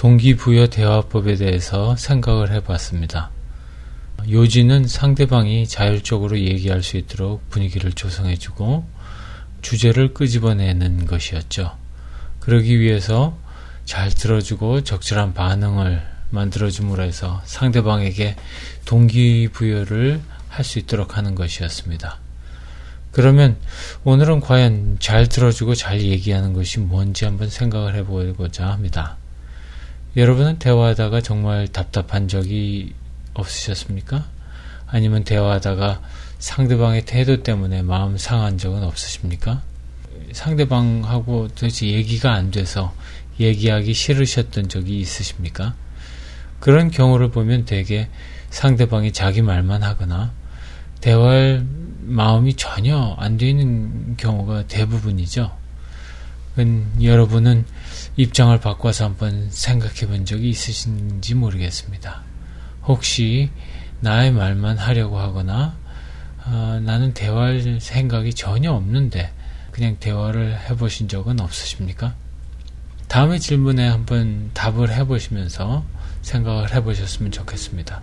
동기부여 대화법에 대해서 생각을 해봤습니다. 요지는 상대방이 자율적으로 얘기할 수 있도록 분위기를 조성해주고 주제를 끄집어내는 것이었죠. 그러기 위해서 잘 들어주고 적절한 반응을 만들어줌으로 해서 상대방에게 동기부여를 할 수 있도록 하는 것이었습니다. 그러면 오늘은 과연 잘 들어주고 잘 얘기하는 것이 뭔지 한번 생각을 해보고자 합니다. 여러분은 대화하다가 정말 답답한 적이 없으셨습니까? 아니면 대화하다가 상대방의 태도 때문에 마음 상한 적은 없으십니까? 상대방하고 도대체 얘기가 안 돼서 얘기하기 싫으셨던 적이 있으십니까? 그런 경우를 보면 대개 상대방이 자기 말만 하거나 대화할 마음이 전혀 안 되는 경우가 대부분이죠. 여러분은 입장을 바꿔서 한번 생각해 본 적이 있으신지 모르겠습니다. 혹시 나의 말만 하려고 하거나 어, 나는 대화할 생각이 전혀 없는데 그냥 대화를 해보신 적은 없으십니까? 다음의 질문에 한번 답을 해보시면서 생각을 해보셨으면 좋겠습니다.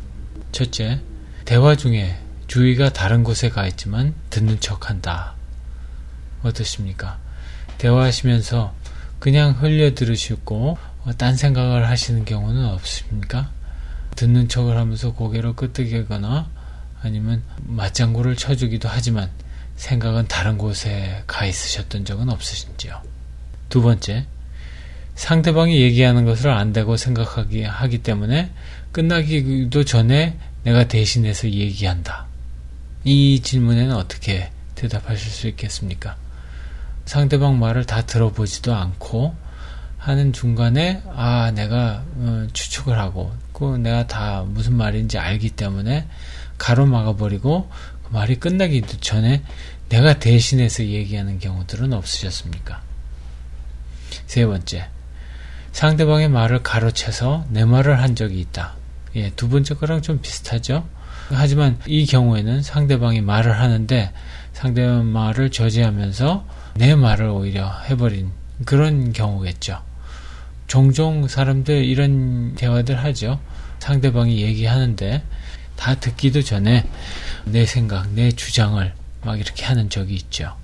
첫째, 대화 중에 주의가 다른 곳에 가 있지만 듣는 척 한다. 어떠십니까? 대화하시면서 그냥 흘려 들으시고 어, 딴 생각을 하시는 경우는 없습니까? 듣는 척을 하면서 고개를 끄덕이거나 아니면 맞장구를 쳐주기도 하지만 생각은 다른 곳에 가 있으셨던 적은 없으신지요? 두 번째, 상대방이 얘기하는 것을 안다고 생각하기 하기 때문에 끝나기도 전에 내가 대신해서 얘기한다. 이 질문에는 어떻게 대답하실 수 있겠습니까? 상대방 말을 다 들어보지도 않고 하는 중간에 아 내가 어, 추측을 하고 그 내가 다 무슨 말인지 알기 때문에 가로막아 버리고 그 말이 끝나기 전에 내가 대신해서 얘기하는 경우들은 없으셨습니까? 세 번째 상대방의 말을 가로채서 내 말을 한 적이 있다. 예, 두 번째 거랑 좀 비슷하죠? 하지만 이 경우에는 상대방이 말을 하는데 상대방 말을 저지하면서 내 말을 오히려 해버린 그런 경우겠죠. 종종 사람들 이런 대화들 하죠. 상대방이 얘기하는데 다 듣기도 전에 내 생각, 내 주장을 막 이렇게 하는 적이 있죠.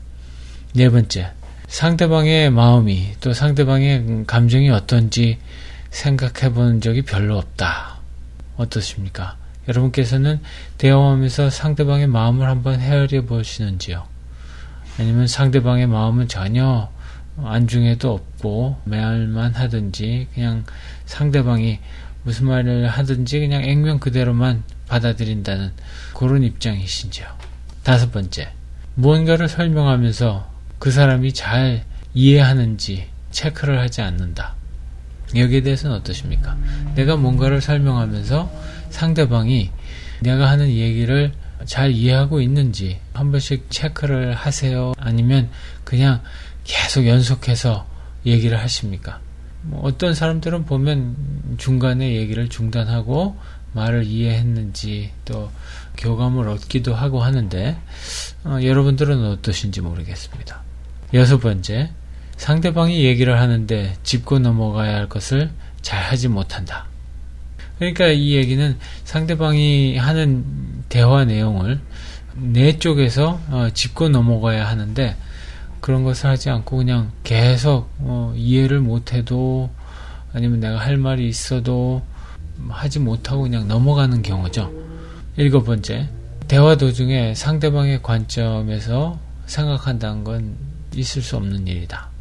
네 번째, 상대방의 마음이 또 상대방의 감정이 어떤지 생각해 본 적이 별로 없다. 어떻습니까? 여러분께서는 대화하면서 상대방의 마음을 한번 헤아려 보시는지요? 아니면 상대방의 마음은 전혀 안중에도 없고 말만 하든지 그냥 상대방이 무슨 말을 하든지 그냥 액면 그대로만 받아들인다는 그런 입장이신지요. 다섯 번째, 무언가를 설명하면서 그 사람이 잘 이해하는지 체크를 하지 않는다. 여기에 대해서는 어떠십니까? 내가 뭔가를 설명하면서 상대방이 내가 하는 얘기를 잘 이해하고 있는지 한 번씩 체크를 하세요? 아니면 그냥 계속 연속해서 얘기를 하십니까? 뭐 어떤 사람들은 보면 중간에 얘기를 중단하고 말을 이해했는지 또 교감을 얻기도 하고 하는데 어, 여러분들은 어떠신지 모르겠습니다. 여섯 번째, 상대방이 얘기를 하는데 짚고 넘어가야 할 것을 잘 하지 못한다. 그러니까 이 얘기는 상대방이 하는 대화 내용을 내 쪽에서 어, 짚고 넘어가야 하는데 그런 것을 하지 않고 그냥 계속 어, 이해를 못해도 아니면 내가 할 말이 있어도 하지 못하고 그냥 넘어가는 경우죠. 일곱 번째, 대화 도중에 상대방의 관점에서 생각한다는 건 있을 수 없는 일이다.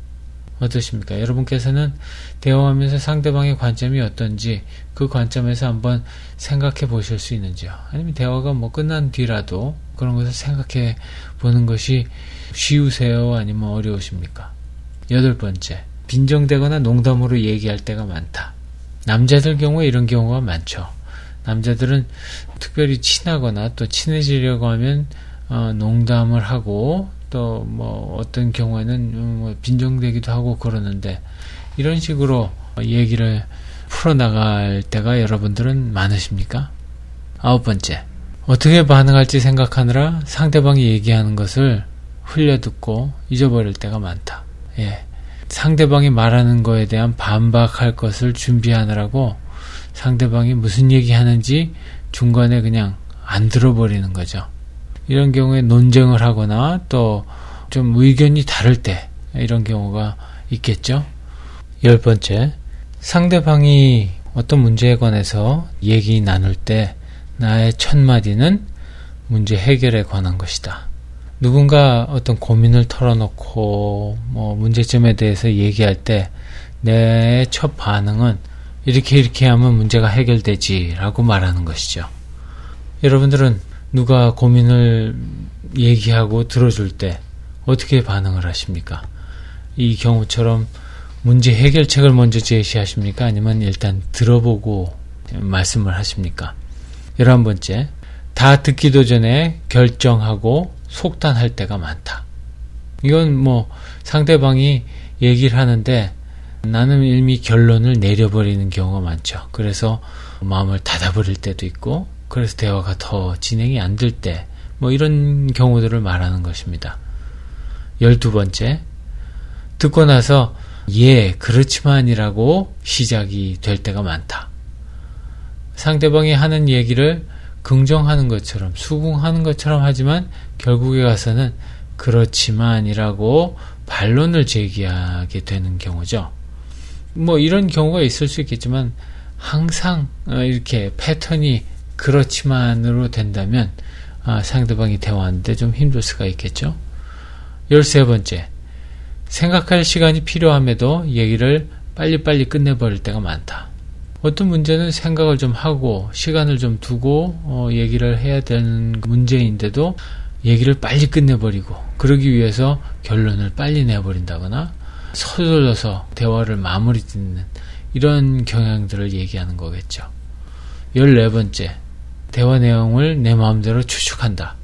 어떠십니까? 여러분께서는 대화하면서 상대방의 관점이 어떤지 그 관점에서 한번 생각해 보실 수 있는지요? 아니면 대화가 뭐 끝난 뒤라도 그런 것을 생각해 보는 것이 쉬우세요? 아니면 어려우십니까? 여덟 번째, 빈정되거나 농담으로 얘기할 때가 많다. 남자들 경우에 이런 경우가 많죠. 남자들은 특별히 친하거나 또 친해지려고 하면 어, 농담을 하고 또 뭐 어떤 경우에는 음, 뭐 빈정대기도 하고 그러는데 이런 식으로 얘기를 풀어나갈 때가 여러분들은 많으십니까? 아홉 번째. 어떻게 반응할지 생각하느라 상대방이 얘기하는 것을 흘려듣고 잊어버릴 때가 많다. 예. 상대방이 말하는 거에 대한 반박할 것을 준비하느라고 상대방이 무슨 얘기 하는지 중간에 그냥 안 들어버리는 거죠. 이런 경우에 논쟁을 하거나 또 좀 의견이 다를 때 이런 경우가 있겠죠. 열 번째, 상대방이 어떤 문제에 관해서 얘기 나눌 때 나의 첫 마디는 문제 해결에 관한 것이다. 누군가 어떤 고민을 털어놓고 뭐 문제점에 대해서 얘기할 때 내 첫 반응은 이렇게 이렇게 하면 문제가 해결되지라고 말하는 것이죠. 여러분들은 누가 고민을 얘기하고 들어줄 때 어떻게 반응을 하십니까? 이 경우처럼 문제 해결책을 먼저 제시하십니까? 아니면 일단 들어보고 말씀을 하십니까? 열한 번째, 다 듣기도 전에 결정하고 속단할 때가 많다. 이건 뭐 상대방이 얘기를 하는데 나는 이미 결론을 내려버리는 경우가 많죠. 그래서 마음을 닫아버릴 때도 있고, 그래서 대화가 더 진행이 안 될 때, 뭐 이런 경우들을 말하는 것입니다. 열두 번째, 듣고 나서 예, 그렇지만이라고 시작이 될 때가 많다. 상대방이 하는 얘기를 긍정하는 것처럼, 수긍하는 것처럼 하지만 결국에 가서는 그렇지만이라고 반론을 제기하게 되는 경우죠. 뭐 이런 경우가 있을 수 있겠지만 항상 어, 이렇게 패턴이 그렇지만으로 된다면 아, 상대방이 대화하는데 좀 힘들 수가 있겠죠. 열세 번째, 생각할 시간이 필요함에도 얘기를 빨리빨리 끝내버릴 때가 많다. 어떤 문제는 생각을 좀 하고 시간을 좀 두고 어, 얘기를 해야 되는 문제인데도 얘기를 빨리 끝내버리고 그러기 위해서 결론을 빨리 내버린다거나 서둘러서 대화를 마무리 짓는 이런 경향들을 얘기하는 거겠죠. 14번째, 대화 내용을 내 마음대로 추측한다.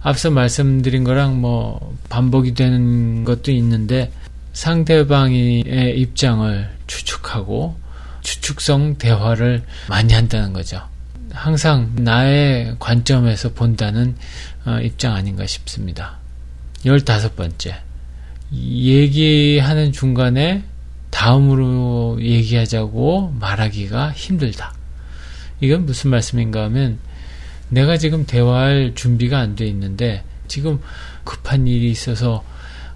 앞서 말씀드린 거랑 뭐 반복이 되는 것도 있는데 상대방의 입장을 추측하고 추측성 대화를 많이 한다는 거죠. 항상 나의 관점에서 본다는 어, 입장 아닌가 싶습니다. 15번째. 얘기하는 중간에 다음으로 얘기하자고 말하기가 힘들다. 이건 무슨 말씀인가 하면 내가 지금 대화할 준비가 안 돼 있는데 지금 급한 일이 있어서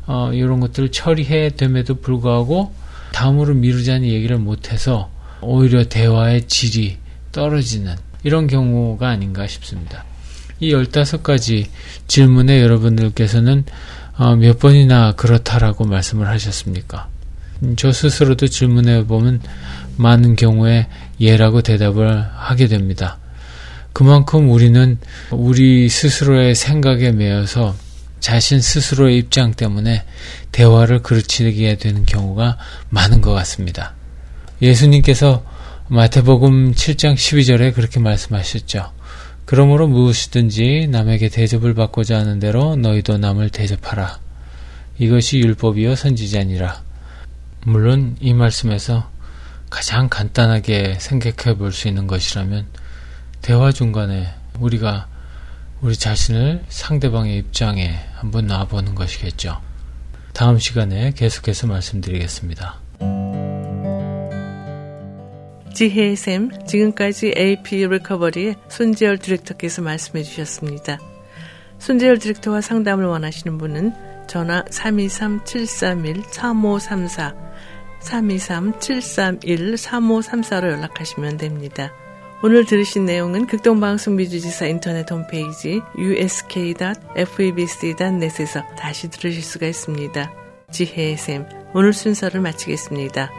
어, 이런 것들을 처리해 됨에도 불구하고 다음으로 미루자는 얘기를 못해서 오히려 대화의 질이 떨어지는 이런 경우가 아닌가 싶습니다. 이 15가지 질문에 여러분들께서는 어, 몇 번이나 그렇다라고 말씀을 하셨습니까? 음, 저 스스로도 질문해 보면 많은 경우에 예라고 대답을 하게 됩니다. 그만큼 우리는 우리 스스로의 생각에 매여서 자신 스스로의 입장 때문에 대화를 그르치게 되는 경우가 많은 것 같습니다. 예수님께서 마태복음 7장 12절에 그렇게 말씀하셨죠. 그러므로 무엇이든지 남에게 대접을 받고자 하는 대로 너희도 남을 대접하라. 이것이 율법이요 선지자니라. 물론 이 말씀에서 가장 간단하게 생각해 볼 수 있는 것이라면 대화 중간에 우리가 우리 자신을 상대방의 입장에 한번 놔보는 것이겠죠. 다음 시간에 계속해서 말씀드리겠습니다. 지혜의 샘, 지금까지 AP 리커버리의 손재열 디렉터께서 말씀해 주셨습니다. 손재열 디렉터와 상담을 원하시는 분은 전화 323-731-3534, 323-731-3534로 연락하시면 됩니다. 오늘 들으신 내용은 극동방송 미주지사 인터넷 홈페이지 usk.febc.net에서 다시 들으실 수가 있습니다. 지혜의 샘, 오늘 순서를 마치겠습니다.